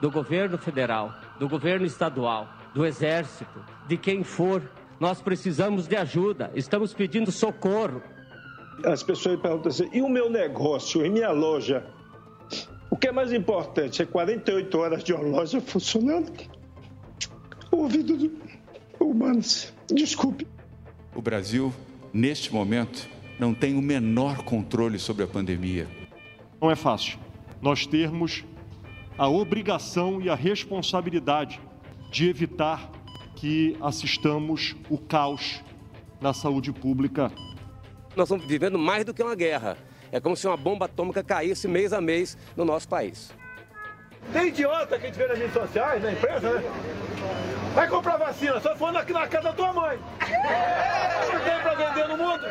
do governo federal, do governo estadual, do exército, de quem for. Nós precisamos de ajuda, estamos pedindo socorro. As pessoas perguntam assim: e o meu negócio, e minha loja? O que é mais importante? É 48 horas de uma loja funcionando? O ouvido do humano. Desculpe. O Brasil, neste momento, não tem o menor controle sobre a pandemia. Não é fácil nós termos a obrigação e a responsabilidade de evitar que assistamos o caos na saúde pública. Nós estamos vivendo mais do que uma guerra. É como se uma bomba atômica caísse mês a mês no nosso país. Tem idiota que a gente vê nas redes sociais, na empresa, né? Vai comprar vacina, só for aqui na casa da tua mãe. Não tem pra vender no mundo.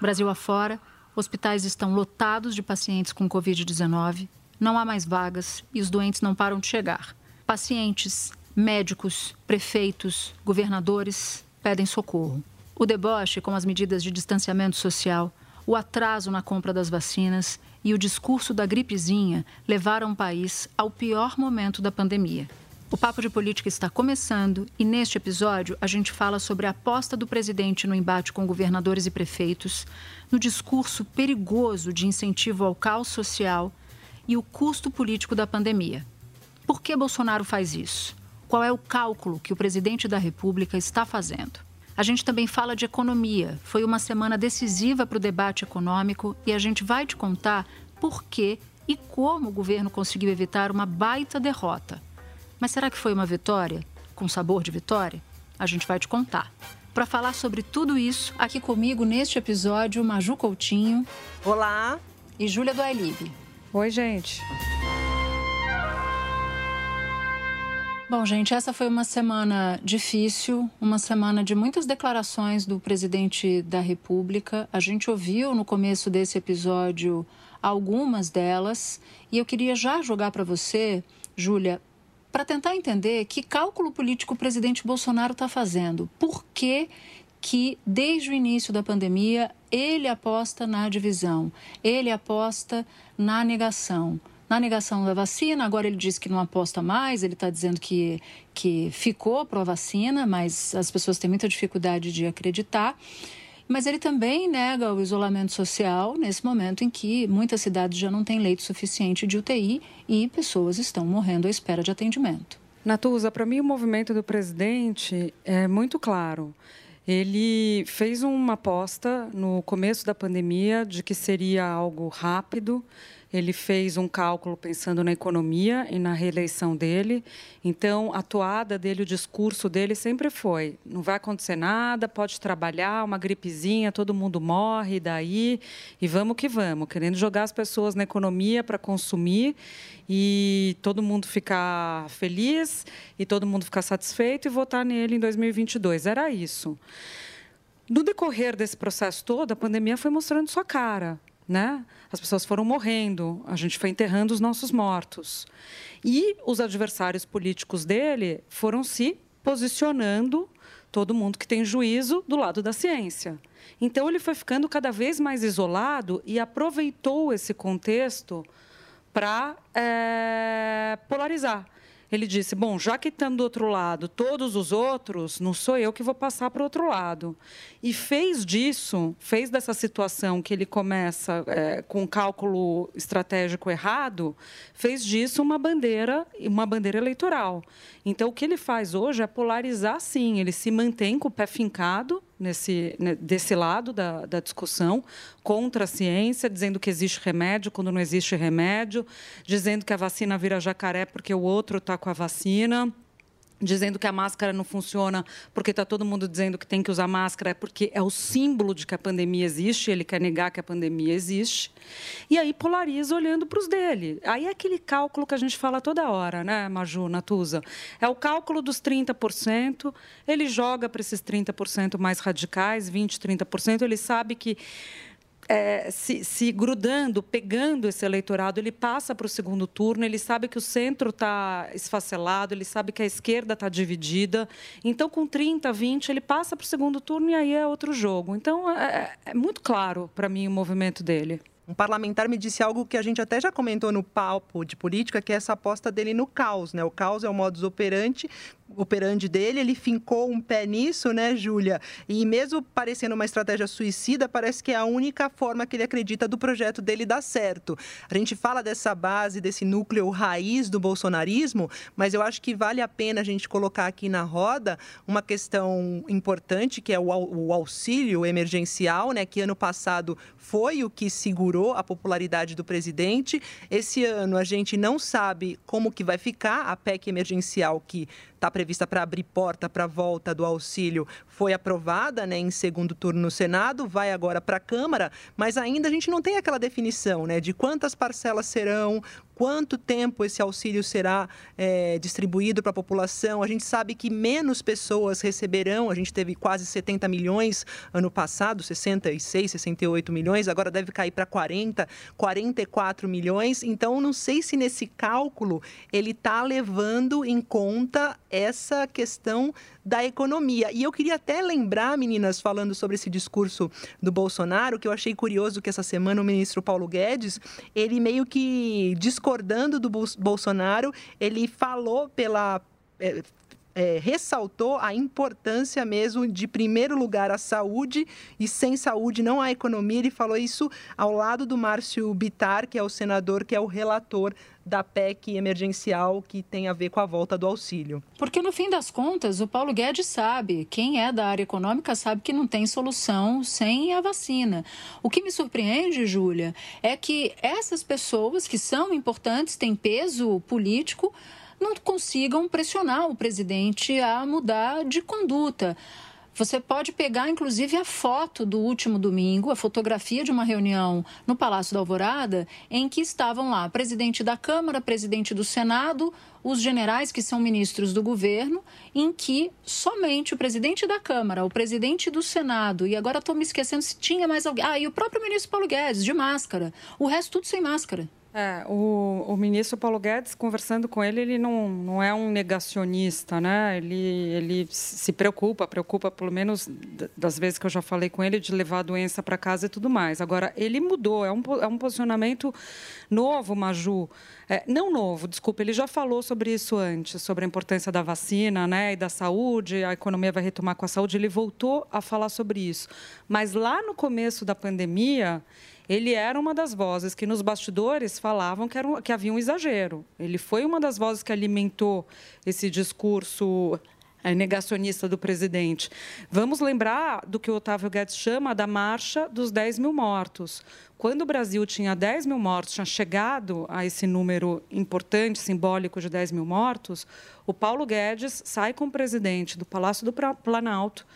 Brasil afora, Hospitais estão lotados de pacientes com Covid-19, não há mais vagas e os doentes não param de chegar. Pacientes, médicos, prefeitos, governadores pedem socorro. O deboche com as medidas de distanciamento social, o atraso na compra das vacinas e o discurso da gripezinha levaram o país ao pior momento da pandemia. O Papo de Política está começando e neste episódio a gente fala sobre a aposta do presidente no embate com governadores e prefeitos, no discurso perigoso de incentivo ao caos social e o custo político da pandemia. Por que Bolsonaro faz isso? Qual é o cálculo que o presidente da República está fazendo? A gente também fala de economia. Foi uma semana decisiva para o debate econômico e a gente vai te contar por que e como o governo conseguiu evitar uma baita derrota. Mas será que foi uma vitória? Com sabor de vitória? A gente vai te contar. Para falar sobre tudo isso, aqui comigo neste episódio, Maju Coutinho. Olá. E Júlia do Ailib. Oi, gente. Bom, gente, essa foi uma semana difícil, uma semana de muitas declarações do presidente da República. A gente ouviu no começo desse episódio algumas delas e eu queria já jogar para você, Júlia, para tentar entender que cálculo político o presidente Bolsonaro está fazendo. Por que, que, desde o início da pandemia, ele aposta na divisão, ele aposta na negação? Na negação da vacina, agora ele diz que não aposta mais, ele está dizendo que, que ficou a vacina, mas as pessoas têm muita dificuldade de acreditar. Mas ele também nega o isolamento social nesse momento em que muitas cidades já não têm leito suficiente de UTI e pessoas estão morrendo à espera de atendimento. Natuza, para mim o movimento do presidente é muito claro. Ele fez uma aposta no começo da pandemia de que seria algo rápido, ele fez um cálculo pensando na economia e na reeleição dele. Então, a toada dele, o discurso dele sempre foi: não vai acontecer nada, pode trabalhar, uma gripezinha, todo mundo morre, daí, e vamos que vamos, querendo jogar as pessoas na economia para consumir e todo mundo ficar feliz e todo mundo ficar satisfeito e votar nele em 2022. Era isso. No decorrer desse processo todo, a pandemia foi mostrando sua cara né? As pessoas foram morrendo, a gente foi enterrando os nossos mortos. E os adversários políticos dele foram se posicionando, todo mundo que tem juízo, do lado da ciência. Então, ele foi ficando cada vez mais isolado e aproveitou esse contexto para é, polarizar. Ele disse: Bom, já que estão do outro lado todos os outros, não sou eu que vou passar para o outro lado. E fez disso, fez dessa situação que ele começa é, com um cálculo estratégico errado, fez disso uma bandeira, uma bandeira eleitoral. Então, o que ele faz hoje é polarizar, sim. Ele se mantém com o pé fincado nesse, desse lado da, da discussão, contra a ciência, dizendo que existe remédio quando não existe remédio, dizendo que a vacina vira jacaré porque o outro está com a vacina. Dizendo que a máscara não funciona porque está todo mundo dizendo que tem que usar máscara, é porque é o símbolo de que a pandemia existe, ele quer negar que a pandemia existe. E aí polariza olhando para os dele. Aí é aquele cálculo que a gente fala toda hora, né, Maju, Natuza? É o cálculo dos 30%, ele joga para esses 30% mais radicais, 20%, 30%, ele sabe que é, se, se, grudando, pegando esse eleitorado, ele passa para o segundo turno, ele sabe que o centro está esfacelado, ele sabe que a esquerda está dividida. Então, com 30, 20, ele passa para o segundo turno e aí é outro jogo. Então, é, é muito claro para mim o movimento dele. Um parlamentar me disse algo que a gente até já comentou no palco de política, que é essa aposta dele no caos, né? O caos é o modus operandi, operandi dele, ele fincou um pé nisso, né, Júlia? E mesmo parecendo uma estratégia suicida, parece que é a única forma que ele acredita do projeto dele dar certo. A gente fala dessa base, desse núcleo raiz do bolsonarismo, mas eu acho que vale a pena a gente colocar aqui na roda uma questão importante, que é o auxílio emergencial, né, que ano passado foi o que segurou a popularidade do presidente. Esse ano a gente não sabe como que vai ficar a PEC emergencial que está prevista para abrir porta para a volta do auxílio. Foi aprovada né, em segundo turno no Senado, vai agora para a Câmara, mas ainda a gente não tem aquela definição né, de quantas parcelas serão, quanto tempo esse auxílio será é, distribuído para a população. A gente sabe que menos pessoas receberão, a gente teve quase 70 milhões ano passado, 66, 68 milhões, agora deve cair para 40, 44 milhões. Então, não sei se nesse cálculo ele está levando em conta essa questão da economia. E eu queria até lembrar, meninas, falando sobre esse discurso do Bolsonaro, que eu achei curioso que essa semana o ministro Paulo Guedes, ele meio que discordando do Bolsonaro, ele falou pela é, ressaltou a importância mesmo de, primeiro lugar, a saúde, e sem saúde não há economia. Ele falou isso ao lado do Márcio Bitar, que é o senador, que é o relator da PEC emergencial que tem a ver com a volta do auxílio. Porque, no fim das contas, o Paulo Guedes sabe, quem é da área econômica sabe que não tem solução sem a vacina. O que me surpreende, Júlia, é que essas pessoas que são importantes, têm peso político, não consigam pressionar o presidente a mudar de conduta. Você pode pegar, inclusive, a foto do último domingo, a fotografia de uma reunião no Palácio da Alvorada, em que estavam lá presidente da Câmara, presidente do Senado, os generais que são ministros do governo, em que somente o presidente da Câmara, o presidente do Senado, e agora estou me esquecendo se tinha mais alguém. Ah, e o próprio ministro Paulo Guedes, de máscara. O resto tudo sem máscara. É, o, o, ministro Paulo Guedes, conversando com ele, ele não, não é um negacionista, né? Ele, ele se preocupa, preocupa, pelo menos das vezes que eu já falei com ele, de levar a doença para casa e tudo mais. Agora, ele mudou, é um, é um posicionamento novo, Maju. É, não novo, desculpa, ele já falou sobre isso antes, sobre a importância da vacina né, e da saúde, a economia vai retomar com a saúde. Ele voltou a falar sobre isso. Mas lá no começo da pandemia, ele era uma das vozes que nos bastidores falavam que, era que havia um exagero. Ele foi uma das vozes que alimentou esse discurso é, negacionista do presidente. Vamos lembrar do que o Otávio Guedes chama da marcha dos 10 mil mortos. Quando o Brasil tinha 10 mil mortos, tinha chegado a esse número importante, simbólico de 10 mil mortos, o Paulo Guedes sai com o presidente do Palácio do Planalto,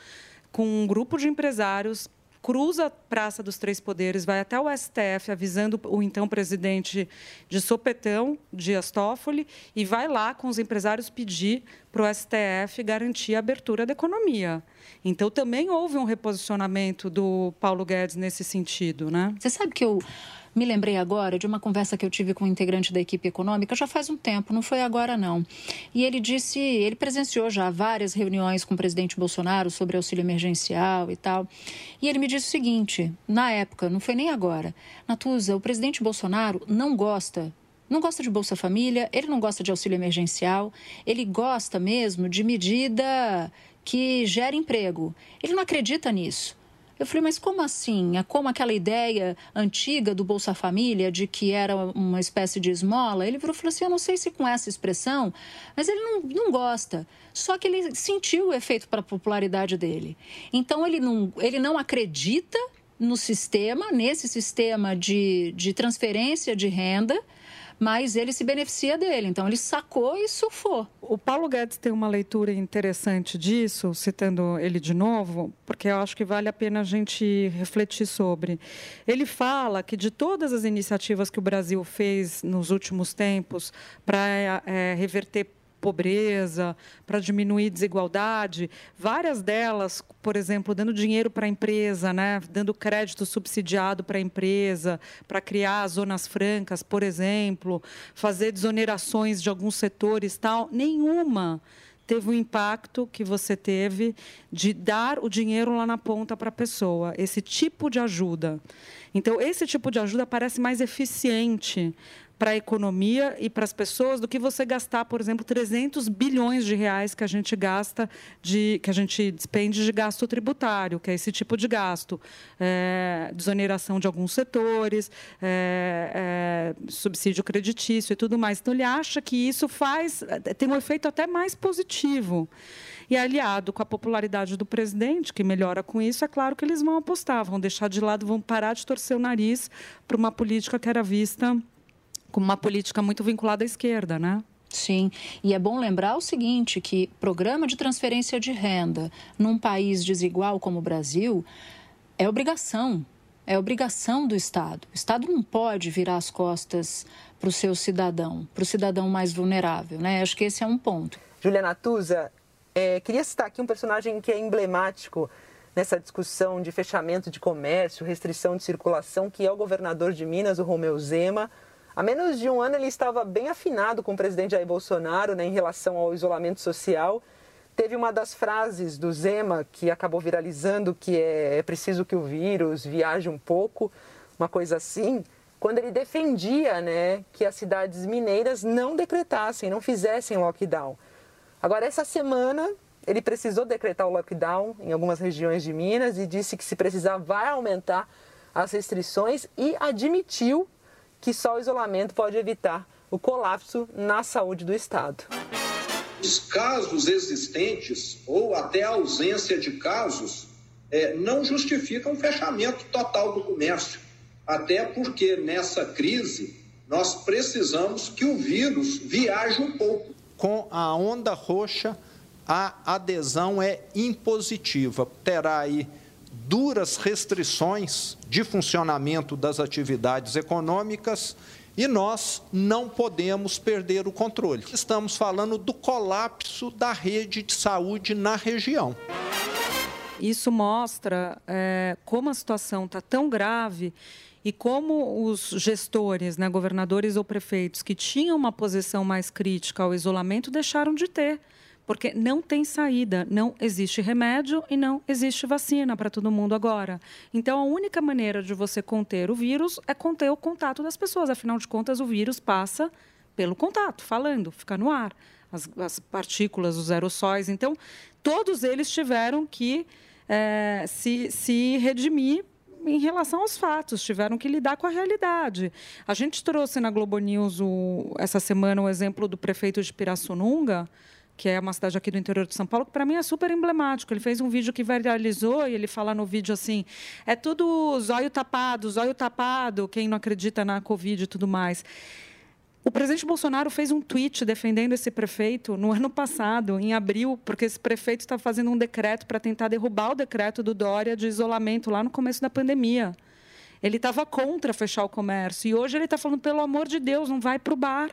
com um grupo de empresários cruza a Praça dos Três Poderes, vai até o STF, avisando o então presidente de sopetão, Dias Toffoli, e vai lá com os empresários pedir para o STF garantir a abertura da economia. Então, também houve um reposicionamento do Paulo Guedes nesse sentido. Né? Você sabe que eu me lembrei agora de uma conversa que eu tive com um integrante da equipe econômica já faz um tempo, não foi agora não. E ele disse, ele presenciou já várias reuniões com o presidente Bolsonaro sobre auxílio emergencial e tal. E ele me disse o seguinte, na época, não foi nem agora, Natuza, o presidente Bolsonaro não gosta não gosta de Bolsa Família, ele não gosta de auxílio emergencial, ele gosta mesmo de medida que gera emprego. Ele não acredita nisso. Eu falei, mas como assim? É como aquela ideia antiga do Bolsa Família de que era uma espécie de esmola? Ele virou e falou assim: eu não sei se com essa expressão, mas ele não, não gosta. Só que ele sentiu o efeito para a popularidade dele. Então ele não, ele não acredita no sistema, nesse sistema de, de transferência de renda mas ele se beneficia dele. Então ele sacou e surfou. O Paulo Guedes tem uma leitura interessante disso, citando ele de novo, porque eu acho que vale a pena a gente refletir sobre. Ele fala que de todas as iniciativas que o Brasil fez nos últimos tempos para é, reverter pobreza, para diminuir desigualdade, várias delas, por exemplo, dando dinheiro para a empresa, né? dando crédito subsidiado para a empresa, para criar zonas francas, por exemplo, fazer desonerações de alguns setores, tal, nenhuma teve o impacto que você teve de dar o dinheiro lá na ponta para a pessoa, esse tipo de ajuda. Então, esse tipo de ajuda parece mais eficiente para a economia e para as pessoas do que você gastar, por exemplo, 300 bilhões de reais que a gente gasta, de, que a gente despende de gasto tributário, que é esse tipo de gasto. É, desoneração de alguns setores, é, é, subsídio creditício e tudo mais. Então, ele acha que isso faz, tem um efeito até mais positivo. E aliado com a popularidade do presidente, que melhora com isso, é claro que eles vão apostar, vão deixar de lado, vão parar de torcer o nariz para uma política que era vista como uma política muito vinculada à esquerda, né? Sim, e é bom lembrar o seguinte, que programa de transferência de renda num país desigual como o Brasil é obrigação, é obrigação do Estado. O Estado não pode virar as costas para o seu cidadão, para o cidadão mais vulnerável, né? Acho que esse é um ponto. Juliana Tusa, é, queria citar aqui um personagem que é emblemático nessa discussão de fechamento de comércio, restrição de circulação, que é o governador de Minas, o Romeu Zema, Há menos de um ano ele estava bem afinado com o presidente Jair Bolsonaro né, em relação ao isolamento social. Teve uma das frases do Zema que acabou viralizando, que é, é preciso que o vírus viaje um pouco, uma coisa assim, quando ele defendia né, que as cidades mineiras não decretassem, não fizessem lockdown. Agora, essa semana, ele precisou decretar o lockdown em algumas regiões de Minas e disse que, se precisar, vai aumentar as restrições e admitiu que só o isolamento pode evitar o colapso na saúde do Estado. Os casos existentes ou até a ausência de casos é, não justificam o fechamento total do comércio, até porque nessa crise nós precisamos que o vírus viaje um pouco. Com a onda roxa, a adesão é impositiva. Terá aí duras restrições de funcionamento das atividades econômicas e nós não podemos perder o controle. Estamos falando do colapso da rede de saúde na região. Isso mostra é, como a situação está tão grave e como os gestores, né, governadores ou prefeitos que tinham uma posição mais crítica ao isolamento deixaram de ter porque não tem saída, não existe remédio e não existe vacina para todo mundo agora. Então, a única maneira de você conter o vírus é conter o contato das pessoas. Afinal de contas, o vírus passa pelo contato, falando, fica no ar, as, as partículas, os aerossóis. Então, todos eles tiveram que é, se, se redimir em relação aos fatos, tiveram que lidar com a realidade. A gente trouxe na Globo News o, essa semana o exemplo do prefeito de Pirassununga, que é uma cidade aqui do interior de São Paulo, que para mim é super emblemático. Ele fez um vídeo que viralizou e ele fala no vídeo assim: é tudo zóio tapado, zóio tapado, quem não acredita na Covid e tudo mais. O presidente Bolsonaro fez um tweet defendendo esse prefeito no ano passado, em abril, porque esse prefeito está fazendo um decreto para tentar derrubar o decreto do Dória de isolamento lá no começo da pandemia. Ele estava contra fechar o comércio e hoje ele está falando pelo amor de Deus, não vai para o bar.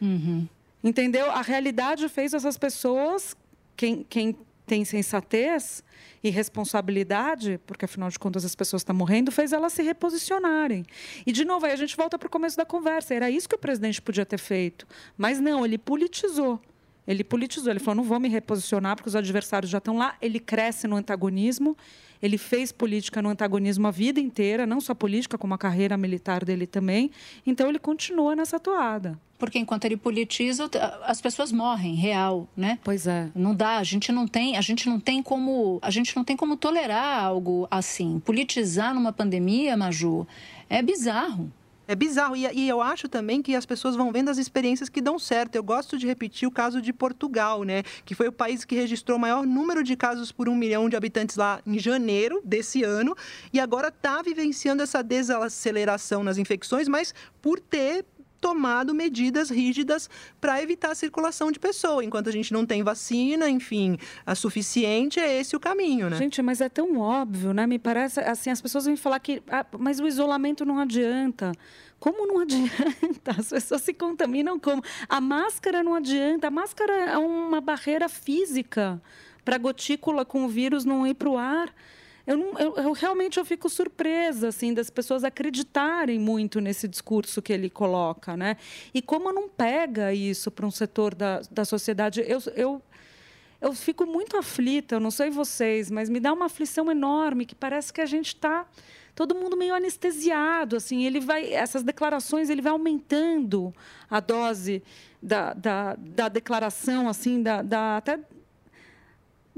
Uhum. Entendeu? A realidade fez essas pessoas, quem, quem tem sensatez e responsabilidade, porque afinal de contas as pessoas estão morrendo, fez elas se reposicionarem. E de novo, aí a gente volta para o começo da conversa. Era isso que o presidente podia ter feito. Mas não, ele politizou. Ele politizou. Ele falou: não vou me reposicionar porque os adversários já estão lá. Ele cresce no antagonismo. Ele fez política no antagonismo a vida inteira, não só política, como a carreira militar dele também. Então ele continua nessa toada. Porque enquanto ele politiza, as pessoas morrem, real, né? Pois é. Não dá, a gente não tem, a gente não tem como, a gente não tem como tolerar algo assim. Politizar numa pandemia, Maju, é bizarro. É bizarro. E, e, eu acho também que as pessoas vão vendo as experiências que dão certo. Eu gosto de repetir o caso de Portugal, né? Que foi o país que registrou o maior número de casos por um milhão de habitantes lá em janeiro desse ano. E agora está vivenciando essa desaceleração nas infecções, mas por ter tomado medidas rígidas para evitar a circulação de pessoa. Enquanto a gente não tem vacina, enfim, a suficiente, é esse o caminho, né? Gente, mas é tão óbvio, né? Me parece, assim, as pessoas vêm falar que, ah, mas o isolamento não adianta. Como não adianta? As pessoas se contaminam como? A máscara não adianta. A máscara é uma barreira física para a gotícula com o vírus não ir para o ar. Eu, não, eu, eu, realmente eu fico surpresa assim das pessoas acreditarem muito nesse discurso que ele coloca, né? E como não pega isso para um setor da, da sociedade, eu, eu eu fico muito aflita. Eu não sei vocês, mas me dá uma aflição enorme que parece que a gente está todo mundo meio anestesiado, assim, ele vai, essas declarações, ele vai aumentando a dose da, da, da declaração, assim, da, da até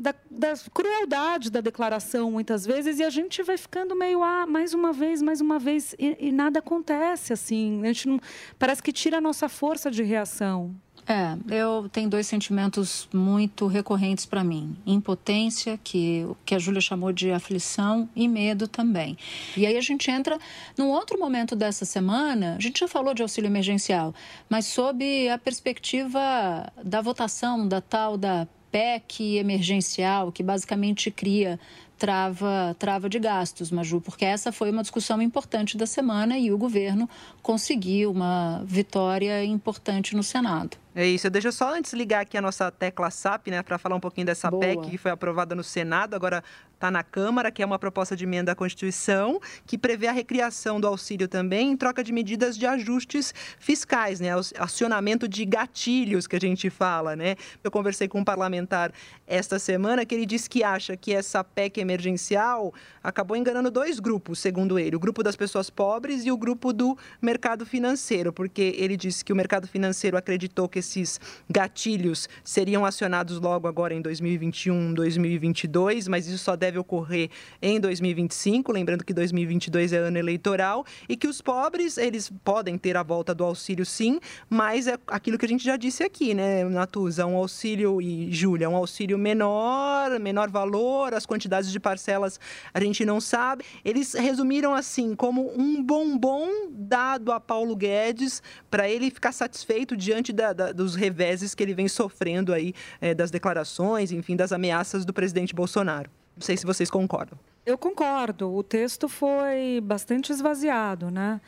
da, da, crueldade da declaração, muitas vezes, e a gente vai ficando meio, ah, mais uma vez, mais uma vez, e, e nada acontece, assim, a gente não, parece que tira a nossa força de reação. É, eu tenho dois sentimentos muito recorrentes para mim: impotência, que que a Júlia chamou de aflição, e medo também. E aí a gente entra num outro momento dessa semana. A gente já falou de auxílio emergencial, mas sob a perspectiva da votação da tal da PEC emergencial, que basicamente cria trava, trava de gastos, Maju, porque essa foi uma discussão importante da semana e o governo conseguiu uma vitória importante no Senado. É isso. Deixa eu só antes ligar aqui a nossa tecla SAP, né, para falar um pouquinho dessa Boa. PEC que foi aprovada no Senado, agora está na Câmara, que é uma proposta de emenda à Constituição, que prevê a recriação do auxílio também em troca de medidas de ajustes fiscais, né, acionamento de gatilhos que a gente fala, né. Eu conversei com um parlamentar esta semana que ele disse que acha que essa PEC emergencial acabou enganando dois grupos, segundo ele, o grupo das pessoas pobres e o grupo do mercado financeiro, porque ele disse que o mercado financeiro acreditou que esses gatilhos seriam acionados logo agora em 2021, 2022, mas isso só deve ocorrer em 2025, lembrando que 2022 é ano eleitoral e que os pobres, eles podem ter a volta do auxílio sim, mas é aquilo que a gente já disse aqui, né, Natuza, um auxílio e Júlia, um auxílio menor, menor valor, as quantidades de parcelas a gente não sabe. Eles resumiram assim como um bombom dado a Paulo Guedes para ele ficar satisfeito diante da, da dos reveses que ele vem sofrendo aí é, das declarações, enfim, das ameaças do presidente Bolsonaro. Não sei se vocês concordam. Eu concordo. O texto foi bastante esvaziado, né?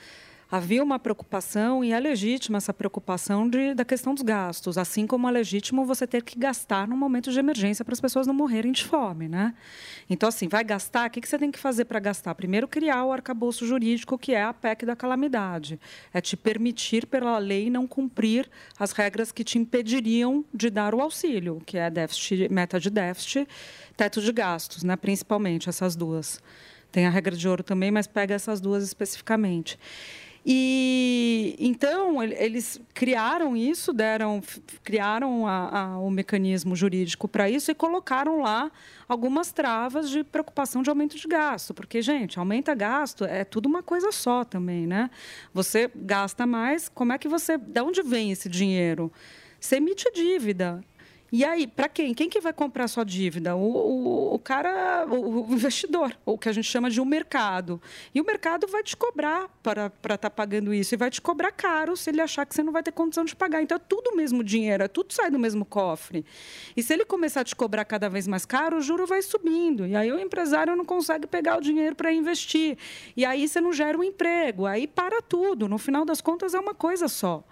Havia uma preocupação, e é legítima essa preocupação de, da questão dos gastos, assim como é legítimo você ter que gastar no momento de emergência para as pessoas não morrerem de fome. Né? Então, assim, vai gastar, o que, que você tem que fazer para gastar? Primeiro, criar o arcabouço jurídico, que é a PEC da calamidade. É te permitir, pela lei, não cumprir as regras que te impediriam de dar o auxílio, que é déficit, meta de déficit, teto de gastos, né? principalmente essas duas. Tem a regra de ouro também, mas pega essas duas especificamente. E então eles criaram isso, deram, criaram a, a, o mecanismo jurídico para isso e colocaram lá algumas travas de preocupação de aumento de gasto, porque gente, aumenta gasto é tudo uma coisa só também, né? Você gasta mais, como é que você, de onde vem esse dinheiro? Você emite dívida. E aí, para quem? Quem que vai comprar sua dívida? O, o, o, cara, o investidor, o que a gente chama de um mercado. E o mercado vai te cobrar para estar tá pagando isso. E vai te cobrar caro se ele achar que você não vai ter condição de pagar. Então, é tudo o mesmo dinheiro, é tudo sai do mesmo cofre. E se ele começar a te cobrar cada vez mais caro, o juro vai subindo. E aí o empresário não consegue pegar o dinheiro para investir. E aí você não gera um emprego. Aí para tudo. No final das contas, é uma coisa só.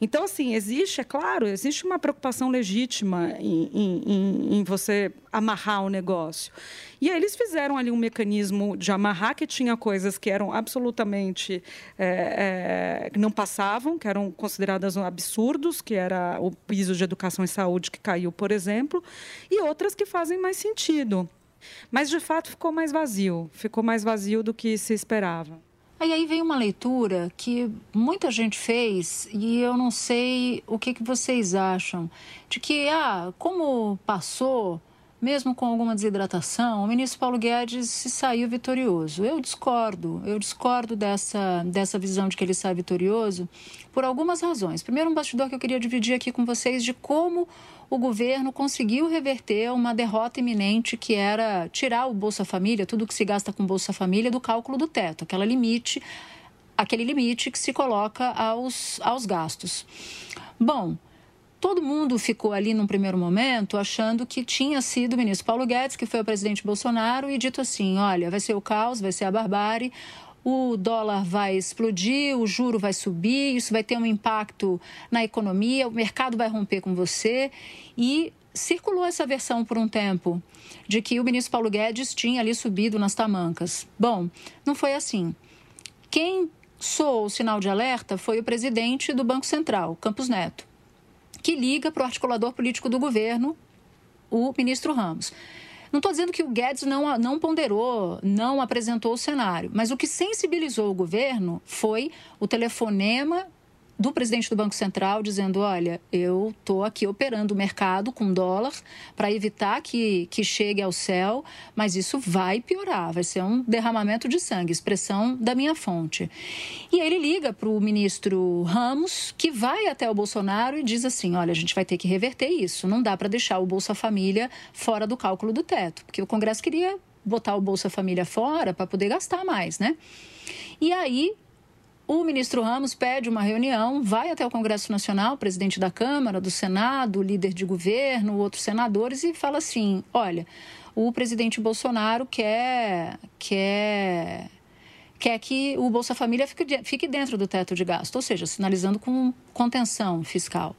Então, assim, existe, é claro, existe uma preocupação legítima em, em, em, você amarrar o negócio. E aí eles fizeram ali um mecanismo de amarrar que tinha coisas que eram absolutamente é, é, não passavam, que eram consideradas absurdos, que era o piso de educação e saúde que caiu, por exemplo, e outras que fazem mais sentido. Mas de fato ficou mais vazio, ficou mais vazio do que se esperava. Aí, aí vem uma leitura que muita gente fez e eu não sei o que, que vocês acham. De que, ah, como passou, mesmo com alguma desidratação, o ministro Paulo Guedes se saiu vitorioso. Eu discordo, eu discordo dessa, dessa visão de que ele sai vitorioso por algumas razões. Primeiro, um bastidor que eu queria dividir aqui com vocês de como o governo conseguiu reverter uma derrota iminente que era tirar o Bolsa Família, tudo que se gasta com Bolsa Família, do cálculo do teto, aquela limite aquele limite que se coloca aos, aos gastos. Bom, todo mundo ficou ali num primeiro momento achando que tinha sido o ministro Paulo Guedes, que foi o presidente Bolsonaro, e dito assim: olha, vai ser o caos, vai ser a barbárie, o dólar vai explodir, o juro vai subir, isso vai ter um impacto na economia, o mercado vai romper com você. E circulou essa versão por um tempo de que o ministro Paulo Guedes tinha ali subido nas tamancas. Bom, não foi assim. Quem soou o sinal de alerta foi o presidente do Banco Central, Campos Neto, que liga para o articulador político do governo, o ministro Ramos. Não estou dizendo que o Guedes não, não ponderou, não apresentou o cenário, mas o que sensibilizou o governo foi o telefonema do presidente do Banco Central dizendo: olha, eu estou aqui operando o mercado com dólar para evitar que, que chegue ao céu, mas isso vai piorar, vai ser um derramamento de sangue, expressão da minha fonte. E aí ele liga para o ministro Ramos, que vai até o Bolsonaro e diz assim: olha, a gente vai ter que reverter isso, não dá para deixar o Bolsa Família fora do cálculo do teto, porque o Congresso queria botar o Bolsa Família fora para poder gastar mais, né? E aí o ministro Ramos pede uma reunião, vai até o Congresso Nacional, presidente da Câmara, do Senado, líder de governo, outros senadores, e fala assim: olha, o presidente Bolsonaro quer, quer, quer que o Bolsa Família fique, fique dentro do teto de gasto, ou seja, sinalizando com contenção fiscal.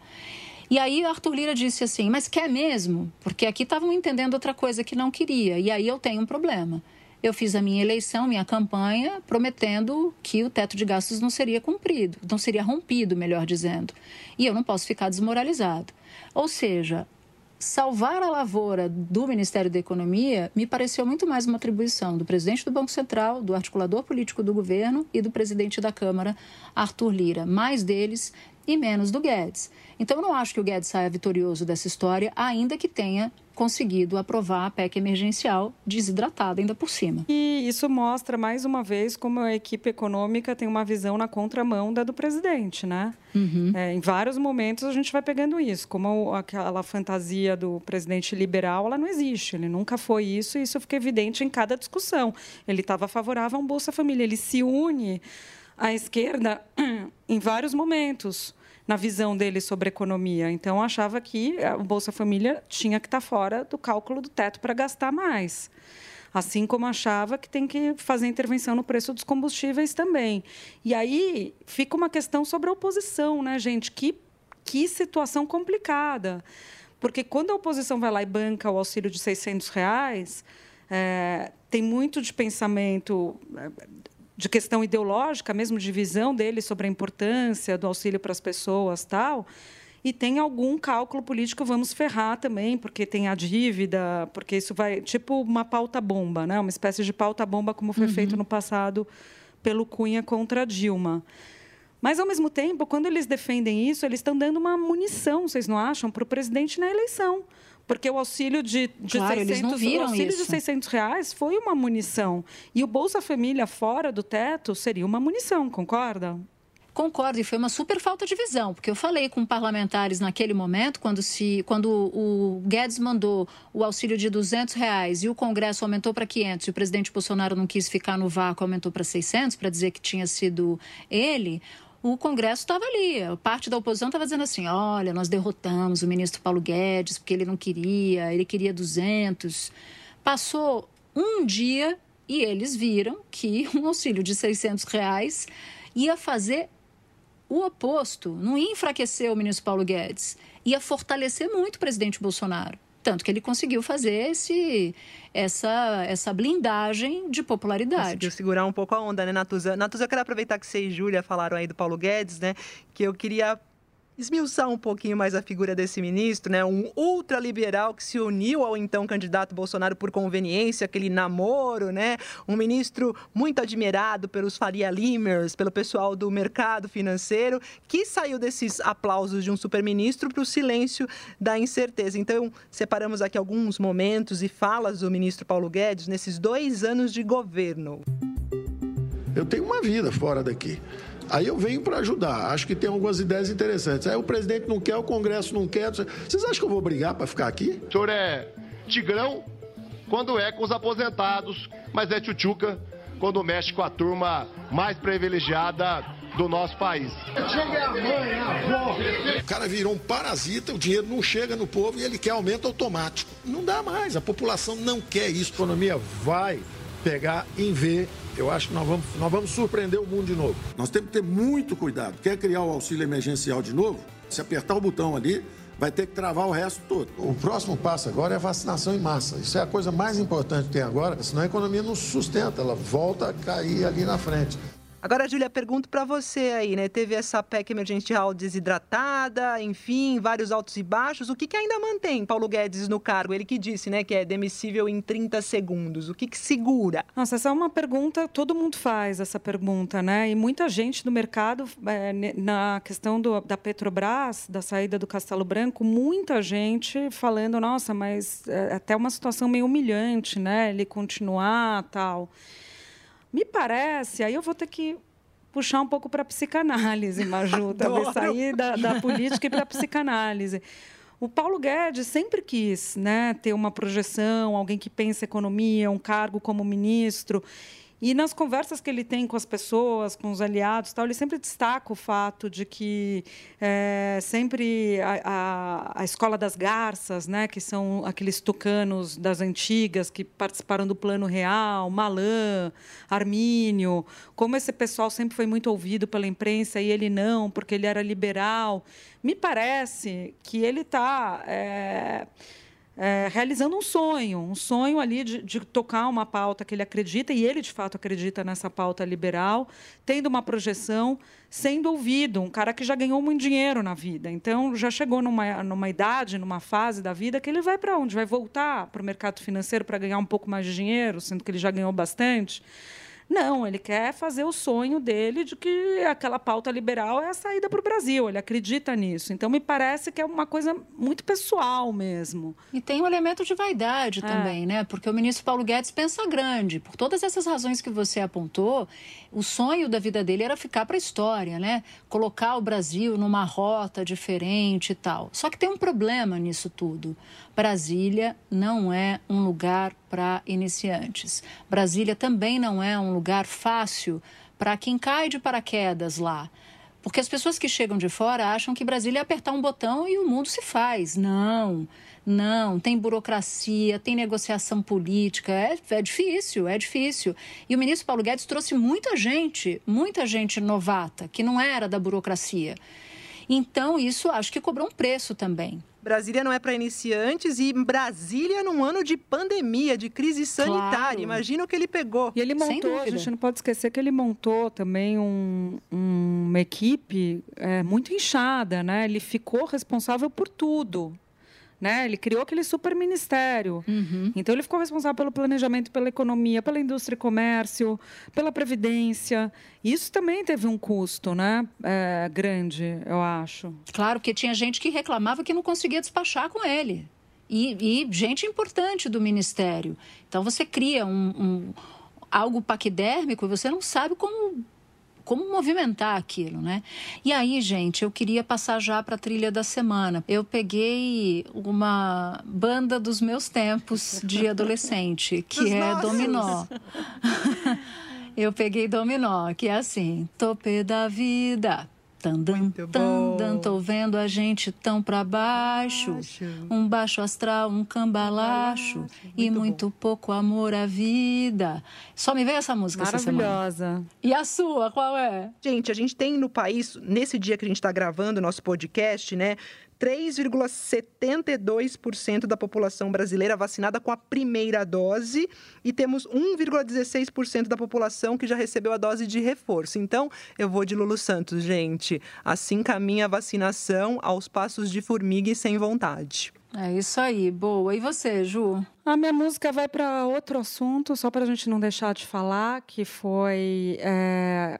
E aí Arthur Lira disse assim: mas quer mesmo? Porque aqui estavam entendendo outra coisa que não queria, e aí eu tenho um problema eu fiz a minha eleição, minha campanha, prometendo que o teto de gastos não seria cumprido, não seria rompido, melhor dizendo. E eu não posso ficar desmoralizado. Ou seja, salvar a lavoura do Ministério da Economia me pareceu muito mais uma atribuição do presidente do Banco Central, do articulador político do governo e do presidente da Câmara, Arthur Lira. Mais deles e menos do Guedes. Então, eu não acho que o Guedes saia vitorioso dessa história, ainda que tenha conseguido aprovar a PEC emergencial desidratada ainda por cima. E isso mostra mais uma vez como a equipe econômica tem uma visão na contramão da do presidente, né? Uhum. É, em vários momentos a gente vai pegando isso, como aquela fantasia do presidente liberal, ela não existe, ele nunca foi isso e isso fica evidente em cada discussão. Ele estava favorável a um Bolsa Família, ele se une à esquerda em vários momentos na visão dele sobre economia. Então, achava que o Bolsa Família tinha que estar fora do cálculo do teto para gastar mais. Assim como achava que tem que fazer intervenção no preço dos combustíveis também. E aí fica uma questão sobre a oposição, né, gente? Que, que situação complicada. Porque quando a oposição vai lá e banca o auxílio de 600 reais, é, tem muito de pensamento de questão ideológica, mesmo de visão dele sobre a importância do auxílio para as pessoas, tal. E tem algum cálculo político, vamos ferrar também, porque tem a dívida, porque isso vai. Tipo uma pauta bomba, né? uma espécie de pauta bomba, como foi uhum. feito no passado pelo Cunha contra Dilma. Mas, ao mesmo tempo, quando eles defendem isso, eles estão dando uma munição, vocês não acham, para o presidente na eleição. Porque o auxílio de, de claro, 600, eles não viram o auxílio isso. de 600 reais foi uma munição. E o Bolsa Família fora do teto seria uma munição, concorda? Concordo, e foi uma super falta de visão, porque eu falei com parlamentares naquele momento, quando, se, quando o Guedes mandou o auxílio de 200 reais e o Congresso aumentou para 500 e o presidente Bolsonaro não quis ficar no vácuo, aumentou para 600 para dizer que tinha sido ele o Congresso estava ali. Parte da oposição estava dizendo assim: olha, nós derrotamos o ministro Paulo Guedes porque ele não queria, ele queria 200. Passou um dia e eles viram que um auxílio de 600 reais ia fazer o oposto, não ia enfraquecer o ministro Paulo Guedes, ia fortalecer muito o presidente Bolsonaro. Tanto que ele conseguiu fazer esse, essa, essa blindagem de popularidade. Conseguiu segurar um pouco a onda, né, Natuza? Natuza, eu quero aproveitar que você e Júlia falaram aí do Paulo Guedes, né? Que eu queria esmiuçar um pouquinho mais a figura desse ministro, né? Um ultraliberal que se uniu ao então candidato Bolsonaro por conveniência, aquele namoro, né? Um ministro muito admirado pelos Faria Limers, pelo pessoal do mercado financeiro, que saiu desses aplausos de um superministro para o silêncio da incerteza. Então, separamos aqui alguns momentos e falas do ministro Paulo Guedes nesses dois anos de governo. Eu tenho uma vida fora daqui. Aí eu venho para ajudar. Acho que tem algumas ideias interessantes. Aí o presidente não quer, o Congresso não quer. Vocês acham que eu vou brigar para ficar aqui? O senhor é tigrão quando é com os aposentados, mas é tchutchuca quando mexe com a turma mais privilegiada do nosso país. O cara virou um parasita, o dinheiro não chega no povo e ele quer aumento automático. Não dá mais, a população não quer isso. A economia vai pegar em ver. Eu acho que nós vamos, nós vamos surpreender o mundo de novo. Nós temos que ter muito cuidado. Quer criar o auxílio emergencial de novo? Se apertar o botão ali, vai ter que travar o resto todo. O próximo passo agora é a vacinação em massa. Isso é a coisa mais importante que tem agora, senão a economia não se sustenta, ela volta a cair ali na frente. Agora, Júlia, pergunto para você aí, né? Teve essa PEC emergencial desidratada, enfim, vários altos e baixos. O que, que ainda mantém Paulo Guedes no cargo? Ele que disse, né, que é demissível em 30 segundos. O que, que segura? Nossa, essa é uma pergunta, todo mundo faz essa pergunta, né? E muita gente no mercado, é, na questão do, da Petrobras, da saída do Castelo Branco, muita gente falando, nossa, mas é até uma situação meio humilhante, né? Ele continuar tal. Me parece, aí eu vou ter que puxar um pouco para a psicanálise, Maju, talvez sair da, da política e para a psicanálise. O Paulo Guedes sempre quis né, ter uma projeção, alguém que pensa economia, um cargo como ministro. E nas conversas que ele tem com as pessoas, com os aliados, tal, ele sempre destaca o fato de que é, sempre a, a, a, escola das garças, né, que são aqueles tucanos das antigas que participaram do Plano Real, Malan, Armínio, como esse pessoal sempre foi muito ouvido pela imprensa e ele não, porque ele era liberal. Me parece que ele está é, é, realizando um sonho, um sonho ali de, de, tocar uma pauta que ele acredita, e ele de fato acredita nessa pauta liberal, tendo uma projeção, sendo ouvido, um cara que já ganhou muito dinheiro na vida. Então, já chegou numa, numa idade, numa fase da vida que ele vai para onde? Vai voltar para o mercado financeiro para ganhar um pouco mais de dinheiro, sendo que ele já ganhou bastante. Não, ele quer fazer o sonho dele de que aquela pauta liberal é a saída para o Brasil. Ele acredita nisso. Então, me parece que é uma coisa muito pessoal mesmo. E tem um elemento de vaidade é. também, né? Porque o ministro Paulo Guedes pensa grande. Por todas essas razões que você apontou, o sonho da vida dele era ficar para a história, né? Colocar o Brasil numa rota diferente e tal. Só que tem um problema nisso tudo. Brasília não é um lugar para iniciantes. Brasília também não é um lugar fácil para quem cai de paraquedas lá. Porque as pessoas que chegam de fora acham que Brasília é apertar um botão e o mundo se faz. Não, não. Tem burocracia, tem negociação política. É, é difícil, é difícil. E o ministro Paulo Guedes trouxe muita gente, muita gente novata, que não era da burocracia. Então, isso acho que cobrou um preço também. Brasília não é para iniciantes e Brasília num ano de pandemia, de crise sanitária. Claro. Imagina o que ele pegou. E ele montou, a gente não pode esquecer que ele montou também um, um, uma equipe é, muito inchada, né? Ele ficou responsável por tudo. Né? Ele criou aquele super ministério. Uhum. Então ele ficou responsável pelo planejamento, pela economia, pela indústria e comércio, pela previdência. Isso também teve um custo, né? É, grande, eu acho. Claro, porque tinha gente que reclamava que não conseguia despachar com ele. E, e gente importante do ministério. Então você cria um, um algo paquidérmico e você não sabe como como movimentar aquilo, né? E aí, gente, eu queria passar já para a trilha da semana. Eu peguei uma banda dos meus tempos de adolescente, que dos é nossos. Dominó. eu peguei Dominó, que é assim: Topê da vida Tandam, tandam, tô vendo a gente tão pra baixo. Um baixo astral, um cambalacho. Muito e muito bom. pouco amor à vida. Só me veio essa música essa semana. Maravilhosa. E a sua, qual é? Gente, a gente tem no país, nesse dia que a gente está gravando o nosso podcast, né? 3,72% da população brasileira vacinada com a primeira dose e temos 1,16% da população que já recebeu a dose de reforço. Então, eu vou de Lulu Santos, gente. Assim caminha a vacinação aos passos de formiga e sem vontade. É isso aí, boa. E você, Ju? A minha música vai para outro assunto, só para a gente não deixar de falar, que foi é,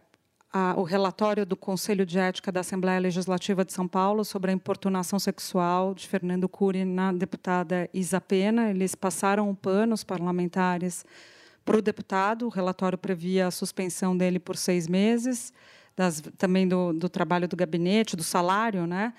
a, o relatório do Conselho de Ética da Assembleia Legislativa de São Paulo sobre a importunação sexual de Fernando Cury na deputada Isa Pena. Eles passaram o pano, os parlamentares, para o deputado. O relatório previa a suspensão dele por seis meses, das, também do, do, trabalho do gabinete, do salário, né?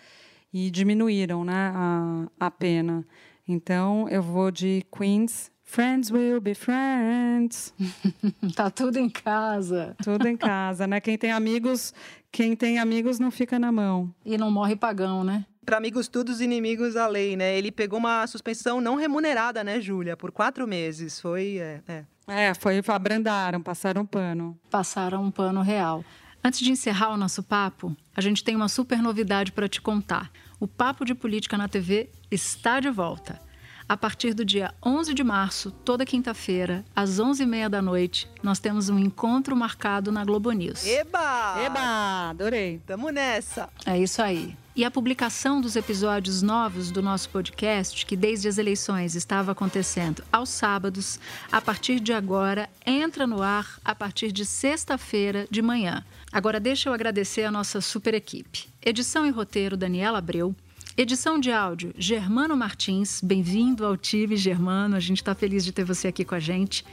E diminuíram né, a, a pena. Então, eu vou de Queens Friends will be friends. tá tudo em casa. Tudo em casa, né? Quem tem amigos, quem tem amigos não fica na mão. E não morre pagão, né? Para amigos todos, inimigos a lei, né? Ele pegou uma suspensão não remunerada, né, Júlia? Por quatro meses. Foi. É, é. é, foi. Abrandaram, passaram um pano. Passaram um pano real. Antes de encerrar o nosso papo, a gente tem uma super novidade para te contar. O Papo de Política na TV está de volta. A partir do dia 11 de março, toda quinta-feira, às 11h30 da noite, nós temos um encontro marcado na Globo News. Eba! Eba! Adorei. Tamo nessa. É isso aí. E a publicação dos episódios novos do nosso podcast, que desde as eleições estava acontecendo aos sábados, a partir de agora entra no ar a partir de sexta-feira de manhã. Agora deixa eu agradecer a nossa super equipe. Edição e roteiro Daniela Abreu. Edição de áudio, Germano Martins. Bem-vindo ao time, Germano. A gente está feliz de ter você aqui com a gente.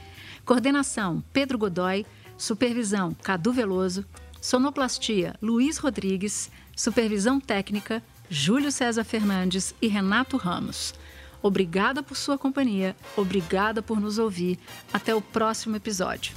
Coordenação, Pedro Godoy. Supervisão, Cadu Veloso. Sonoplastia, Luiz Rodrigues. Supervisão técnica, Júlio César Fernandes e Renato Ramos. Obrigada por sua companhia, obrigada por nos ouvir. Até o próximo episódio.